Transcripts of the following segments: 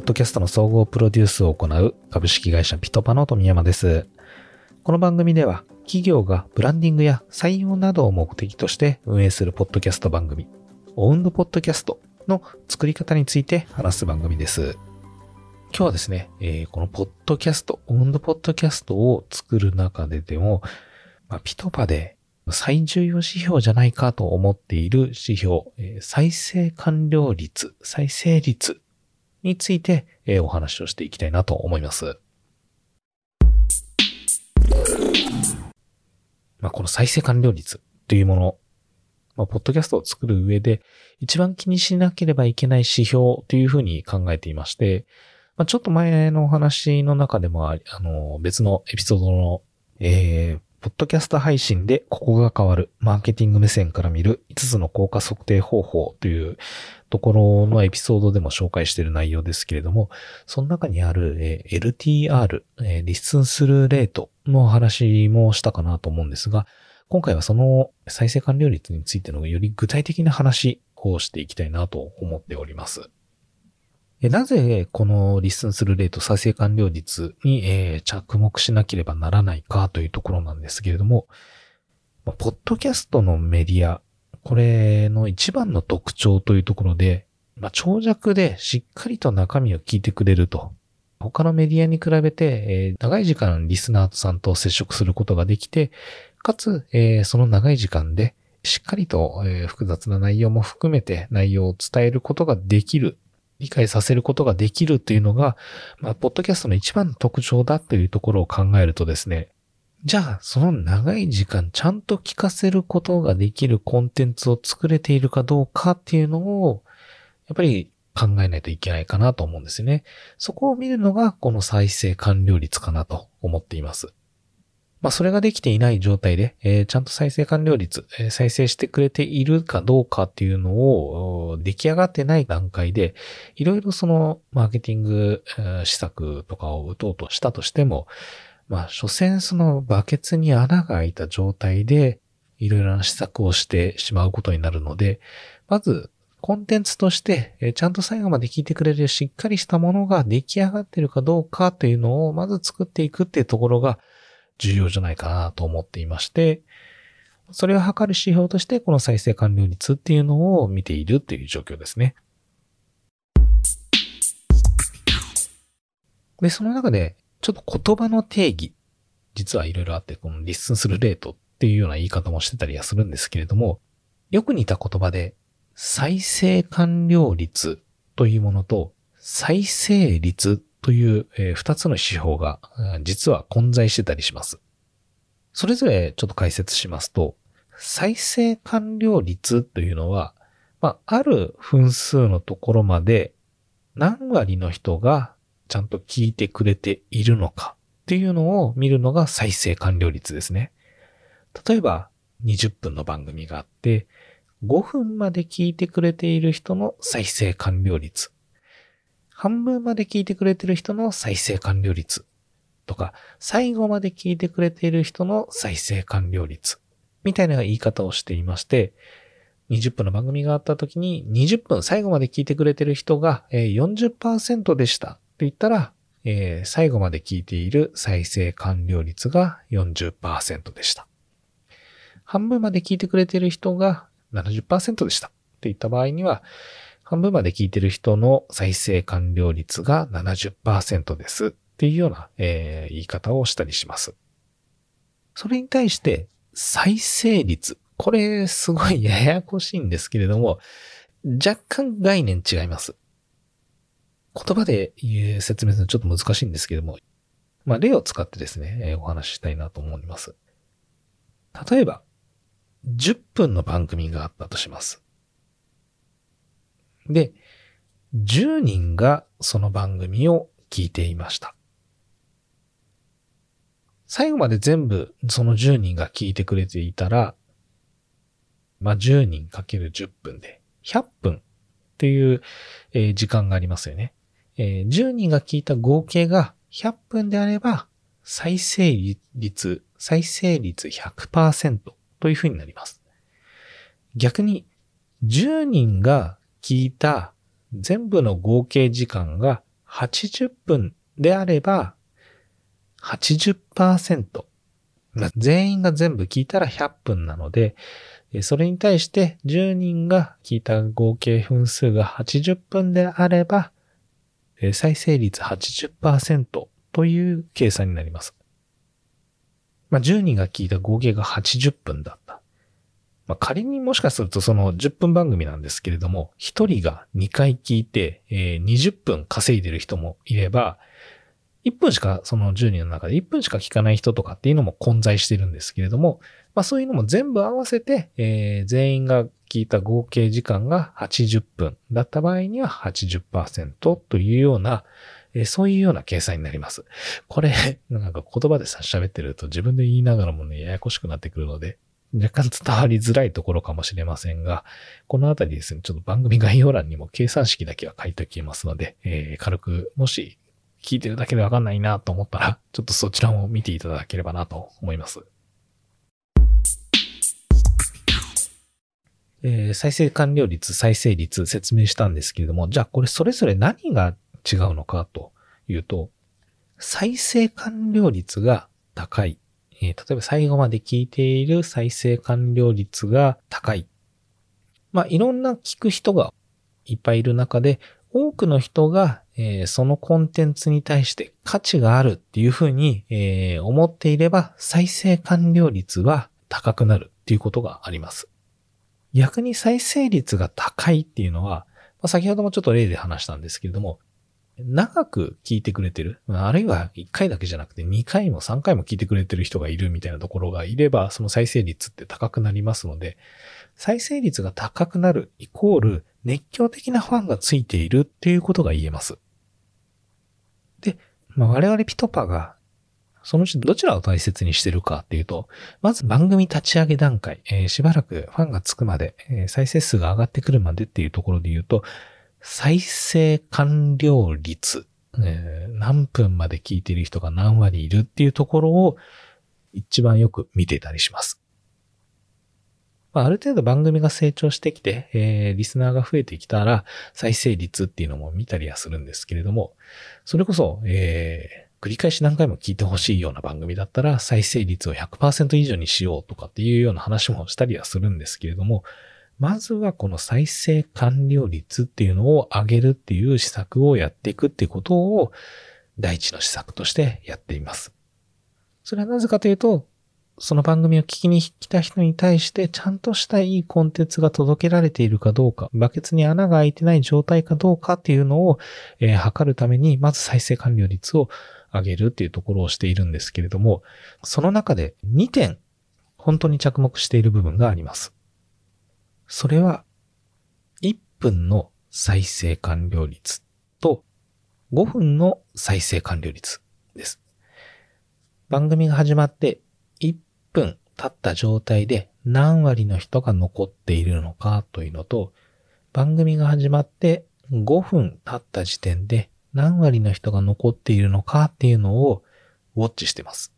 ポッドキャストの総合プロデュースを行う株式会社ピトパの富山です。この番組では企業がブランディングや採用などを目的として運営するポッドキャスト番組、オウンドポッドキャストの作り方について話す番組です。今日はですね、えー、このポッドキャスト、オウンドポッドキャストを作る中ででも、まあ、ピトパで最重要指標じゃないかと思っている指標、再生完了率、再生率についてお話をしていきたいなと思います。まあ、この再生完了率というもの、まあ、ポッドキャストを作る上で一番気にしなければいけない指標というふうに考えていまして、まあ、ちょっと前のお話の中でもあの、別のエピソードの、えー、ポッドキャスト配信でここが変わる、マーケティング目線から見る5つの効果測定方法というところのエピソードでも紹介している内容ですけれども、その中にある、LTR、え listen through rate の話もしたかなと思うんですが、今回はその再生完了率についてのより具体的な話をしていきたいなと思っております。なぜこの listen through rate 再生完了率に、え着目しなければならないかというところなんですけれども、ポッドキャストのメディア、これの一番の特徴というところで、まあ、長尺でしっかりと中身を聞いてくれると。他のメディアに比べて、えー、長い時間リスナーさんと接触することができて、かつ、えー、その長い時間でしっかりと、えー、複雑な内容も含めて内容を伝えることができる理解させることができるというのが、まあ、ポッドキャストの一番の特徴だというところを考えるとですね、じゃあ、その長い時間ちゃんと聞かせることができるコンテンツを作れているかどうかっていうのを、やっぱり考えないといけないかなと思うんですよね。そこを見るのがこの再生完了率かなと思っています。まあ、それができていない状態で、えー、ちゃんと再生完了率、えー、再生してくれているかどうかっていうのを出来上がってない段階で、いろいろそのマーケティング、えー、施策とかを打とうとしたとしても、まあ、所詮そのバケツに穴が開いた状態で、いろいろな施策をしてしまうことになるので、まず、コンテンツとして、えちゃんと最後まで聞いてくれるしっかりしたものが出来上がってるかどうかというのをまず作っていくっていうところが、重要じゃないかなと思っていまして、それを測る指標として、この再生完了率っていうのを見ているっていう状況ですね。で、その中で、ちょっと言葉の定義、実はいろいろあって、この listen through rate っていうような言い方もしてたりはするんですけれども、よく似た言葉で、再生完了率というものと、再生率という二つの指標が実は混在してたりします。それぞれちょっと解説しますと、再生完了率というのは、まあ、ある分数のところまで何割の人がちゃんと聞いてくれているのかっていうのを見るのが再生完了率ですね。例えば20分の番組があって、5分まで聞いてくれている人の再生完了率。半分まで聞いてくれてる人の再生完了率とか、最後まで聞いてくれている人の再生完了率みたいな言い方をしていまして、20分の番組があった時に20分最後まで聞いてくれてる人が40%でしたと言ったら、えー、最後まで聞いている再生完了率が40%でした。半分まで聞いてくれてる人が70%でしたって言った場合には、半分まで聞いてる人の再生完了率が70%ですっていうような、えー、言い方をしたりします。それに対して、再生率。これ、すごい ややこしいんですけれども、若干概念違います。言葉で説明するのちょっと難しいんですけども、まあ、例を使ってですね、お話ししたいなと思います。例えば、10分の番組があったとします。で、10人がその番組を聞いていました。最後まで全部その10人が聞いてくれていたら、まあ、10人かける10分で100分っていう、え時間がありますよね、え。10人が聞いた合計が100分であれば、再生率、再生率100%というふうになります。逆に、10人が聞いた全部の合計時間が80分であれば、80%。全員が全部聞いたら100分なので、それに対して10人が聞いた合計分数が80分であれば、再生率80%という計算になります。まあ、10人が聞いた合計が80分だった。まあ、仮にもしかするとその10分番組なんですけれども、1人が2回聞いて、えー、20分稼いでる人もいれば、1分しかその10人の中で1分しか聞かない人とかっていうのも混在してるんですけれども、まあそういうのも全部合わせて、えー、全員が聞いた合計時間が80分だった場合には80%というような、えー、そういうような計算になります。これ、なんか言葉でさ、喋ってると自分で言いながらもね、ややこしくなってくるので、若干伝わりづらいところかもしれませんが、このあたりですね、ちょっと番組概要欄にも計算式だけは書いておきますので、えー、軽く、もし聞いてるだけでわかんないなと思ったら、ちょっとそちらも見ていただければなと思います。えー、再生完了率、再生率説明したんですけれども、じゃあこれそれぞれ何が違うのかというと、再生完了率が高いえ、例えば最後まで聞いている再生完了率が高い。まあ、いろんな聞く人がいっぱいいる中で、多くの人が、え、そのコンテンツに対して価値があるっていうふうに、え、思っていれば、再生完了率は高くなるっていうことがあります。逆に再生率が高いっていうのは、まあ、先ほどもちょっと例で話したんですけれども、長く聞いてくれてる、あるいは1回だけじゃなくて2回も3回も聞いてくれてる人がいるみたいなところがいれば、その再生率って高くなりますので、再生率が高くなるイコール熱狂的なファンがついているっていうことが言えます。で、まあ、我々ピトパがそのうちどちらを大切にしてるかっていうと、まず番組立ち上げ段階、えー、しばらくファンがつくまで、えー、再生数が上がってくるまでっていうところで言うと、再生完了率、えー、何分まで聞いてる人が何割いるっていうところを一番よく見てたりします。まあ、ある程度番組が成長してきて、えー、リスナーが増えてきたら、再生率っていうのも見たりはするんですけれども、それこそ、えー、繰り返し何回も聞いてほしいような番組だったら、再生率を100%以上にしようとかっていうような話もしたりはするんですけれども、まずはこの再生完了率っていうのを上げるっていう施策をやっていくっていうことを第一の施策としてやっています。それはなぜかというと、その番組を聞きに来た人に対してちゃんとしたいいコンテンツが届けられているかどうか、バケツに穴が開いてない状態かどうかっていうのを、えー、測るために、まず再生完了率を上げるっていうところをしているんですけれども、その中で2点、本当に着目している部分があります。それは、1分の再生完了率と5分の再生完了率です。番組が始まって1分経った状態で何割の人が残っているのかというのと、番組が始まって5分経った時点で何割の人が残っているのかっていうのをウォッチしてます。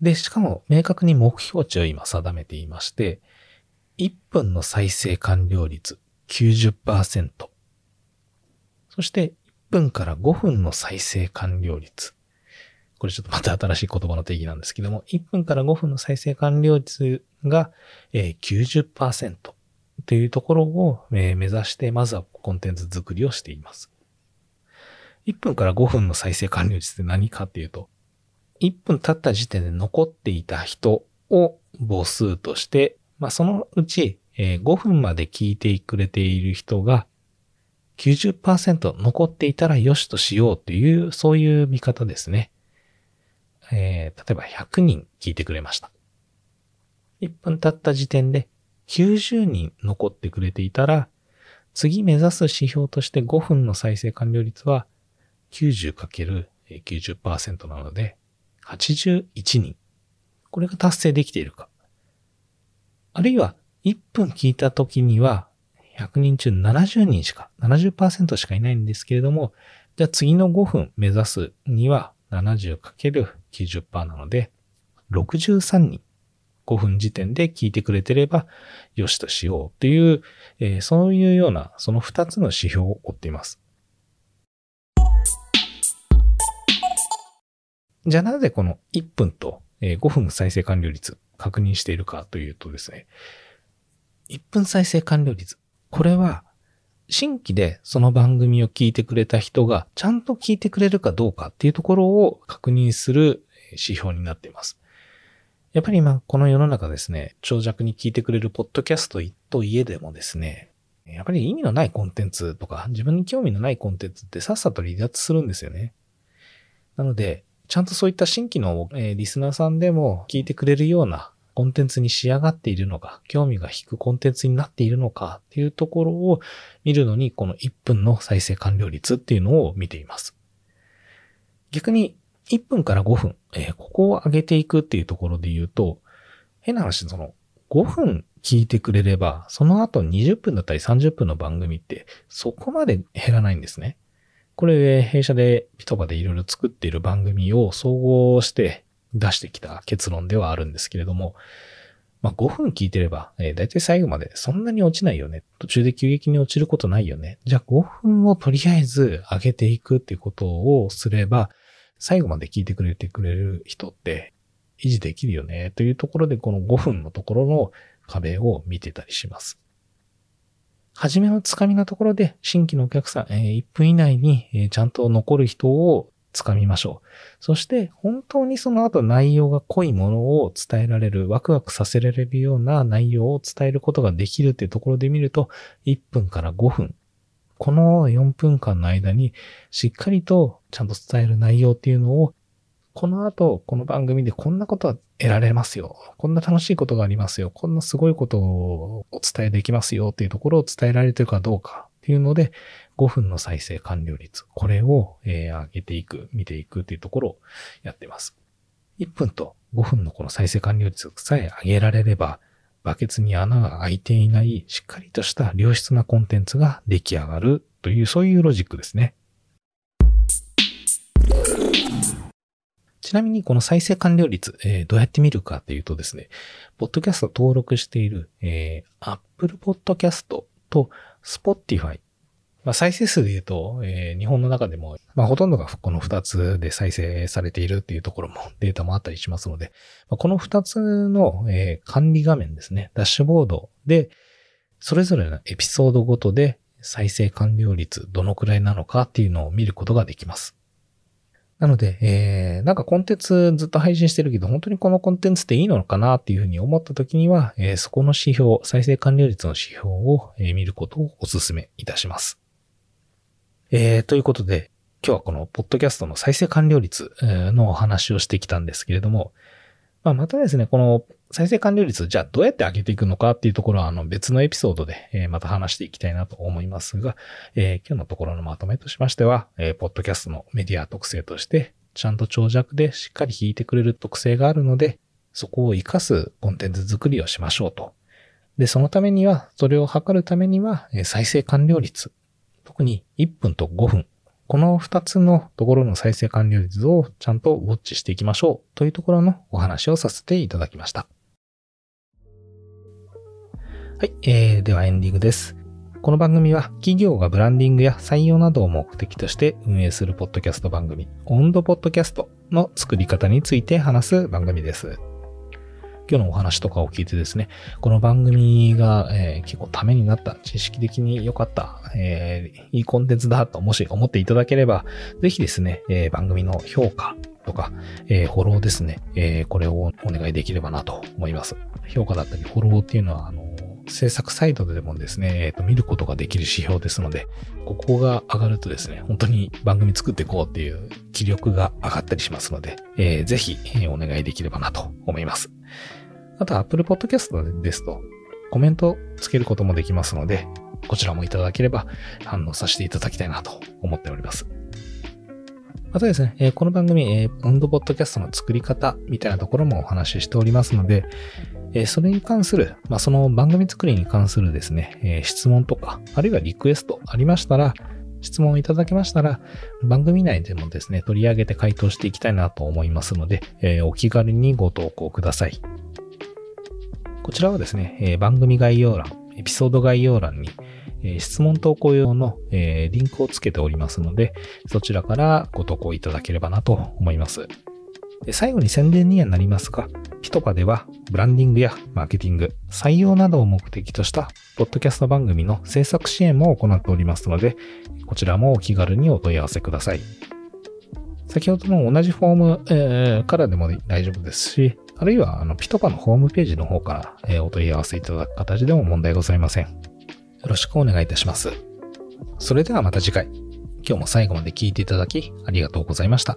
で、しかも明確に目標値を今定めていまして、1分の再生完了率90%。そして1分から5分の再生完了率。これちょっとまた新しい言葉の定義なんですけども、1分から5分の再生完了率が90%というところを目指して、まずはコンテンツ作りをしています。1分から5分の再生完了率って何かっていうと、1分経った時点で残っていた人を母数としてまあ、そのうち、え、5分まで聞いてくれている人が90%残っていたら良しとしようという、そういう見方ですね。えー、例えば100人聞いてくれました。1分経った時点で90人残ってくれていたら、次目指す指標として5分の再生完了率は 90×90% なので、81人。これが達成できているか。あるいは1分聞いた時には100人中70人しか、70%しかいないんですけれども、じゃあ次の5分目指すには 70×90% なので、63人5分時点で聞いてくれてればよしとしようという、えー、そういうようなその2つの指標を追っています。じゃあなぜこの1分と5分再生完了率確認しているかというとですね、1分再生完了率。これは新規でその番組を聞いてくれた人がちゃんと聞いてくれるかどうかっていうところを確認する指標になっています。やっぱり今この世の中ですね、長尺に聞いてくれるポッドキャストといえでもですね、やっぱり意味のないコンテンツとか自分に興味のないコンテンツってさっさと離脱するんですよね。なので、ちゃんとそういった新規の、えリスナーさんでも聞いてくれるようなコンテンツに仕上がっているのか、興味が引くコンテンツになっているのかっていうところを見るのに、この1分の再生完了率っていうのを見ています。逆に、1分から5分、えー、ここを上げていくっていうところで言うと、変な話、その、5分聞いてくれれば、その後20分だったり30分の番組ってそこまで減らないんですね。これ、弊社でピトバでいろいろ作っている番組を総合して出してきた結論ではあるんですけれども、まあ、5分聞いてれば、えー、だいたい最後までそんなに落ちないよね。途中で急激に落ちることないよね。じゃあ5分をとりあえず上げていくっていうことをすれば、最後まで聞いてくれてくれる人って維持できるよね。というところで、この5分のところの壁を見てたりします。はじめのつかみのところで新規のお客さん、え、1分以内に、ちゃんと残る人をつかみましょう。そして本当にその後内容が濃いものを伝えられる、ワクワクさせられるような内容を伝えることができるっていうところで見ると、1分から5分。この4分間の間にしっかりとちゃんと伝える内容っていうのを、この後、この番組でこんなことは得られますよ。こんな楽しいことがありますよ。こんなすごいことをお伝えできますよっていうところを伝えられてるかどうかっていうので、5分の再生完了率、これを、えー、上げていく、見ていくっていうところをやってます。1分と5分のこの再生完了率さえ上げられれば、バケツに穴が開いていない、しっかりとした良質なコンテンツが出来上がるという、そういうロジックですね。ちなみにこの再生完了率、えー、どうやって見るかっていうとですね、ポッドキャスト登録している、えー、Apple Podcast と Spotify まあ、再生数で言うと、えー、日本の中でも、まあ、ほとんどがこの2つで再生されているっていうところも データもあったりしますので、まあ、この2つの、えー、管理画面ですね、ダッシュボードで、それぞれのエピソードごとで再生完了率どのくらいなのかっていうのを見ることができます。なので、えー、なんかコンテンツずっと配信してるけど、本当にこのコンテンツっていいのかなっていうふうに思った時には、えー、そこの指標、再生完了率の指標を、えー、見ることをお勧めいたします。えー、ということで、今日はこのポッドキャストの再生完了率のお話をしてきたんですけれども、まあ、またですね、この再生完了率、じゃあどうやって上げていくのかっていうところは、あの別のエピソードで、えまた話していきたいなと思いますが、え、今日のところのまとめとしましては、えー、ポッドキャストのメディア特性として、ちゃんと長尺でしっかり弾いてくれる特性があるので、そこを活かすコンテンツ作りをしましょうと。で、そのためには、それを測るためには、再生完了率特に1分と5分。この2つのところの再生完了率をちゃんとウォッチしていきましょうというところのお話をさせていただきました。はい、えー、ではエンディングです。この番組は企業がブランディングや採用などを目的として運営するポッドキャスト番組、温度ポッドキャストの作り方について話す番組です。今日のお話とかを聞いてですね、この番組が、えー、結構ためになった、知識的に良かった、えー、いいコンテンツだともし思っていただければ、ぜひですね、えー、番組の評価とか、えフォローですね、えこれをお願いできればなと思います。評価だったりフォローっていうのは、あの制作サイトでもですね、えっ、と、見ることができる指標ですので、ここが上がるとですね、本当に番組作っていこうっていう気力が上がったりしますので、えー、ぜひ、え、お願いできればなと思います。あと Apple Podcast ですとコメントつけることもできますので、こちらもいただければ反応させていただきたいなと思っております。またですね、え、この番組、えー、温度ポッドキャストの作り方みたいなところもお話ししておりますので、え、それに関する、まあ、その番組作りに関するですね、え、質問とか、あるいはリクエストありましたら、質問いただけましたら、番組内でもですね、取り上げて回答していきたいなと思いますので、え、お気軽にご投稿ください。こちらはですね、え、番組概要欄、エピソード概要欄に、え、質問投稿用の、え、リンクをつけておりますので、そちらからご投稿いただければなと思います。最後に宣伝にはなりますが、ピトパではブランディングやマーケティング、採用などを目的としたポッドキャスト番組の制作支援も行っておりますので、こちらもお気軽にお問い合わせください。先ほどの同じフォーム、えー、からでも大丈夫ですし、あるいはあのピトパのホームページの方から、えー、お問い合わせいただく形でも問題ございません。よろしくお願いいたします。それではまた次回。今日も最後まで聴いていただきありがとうございました。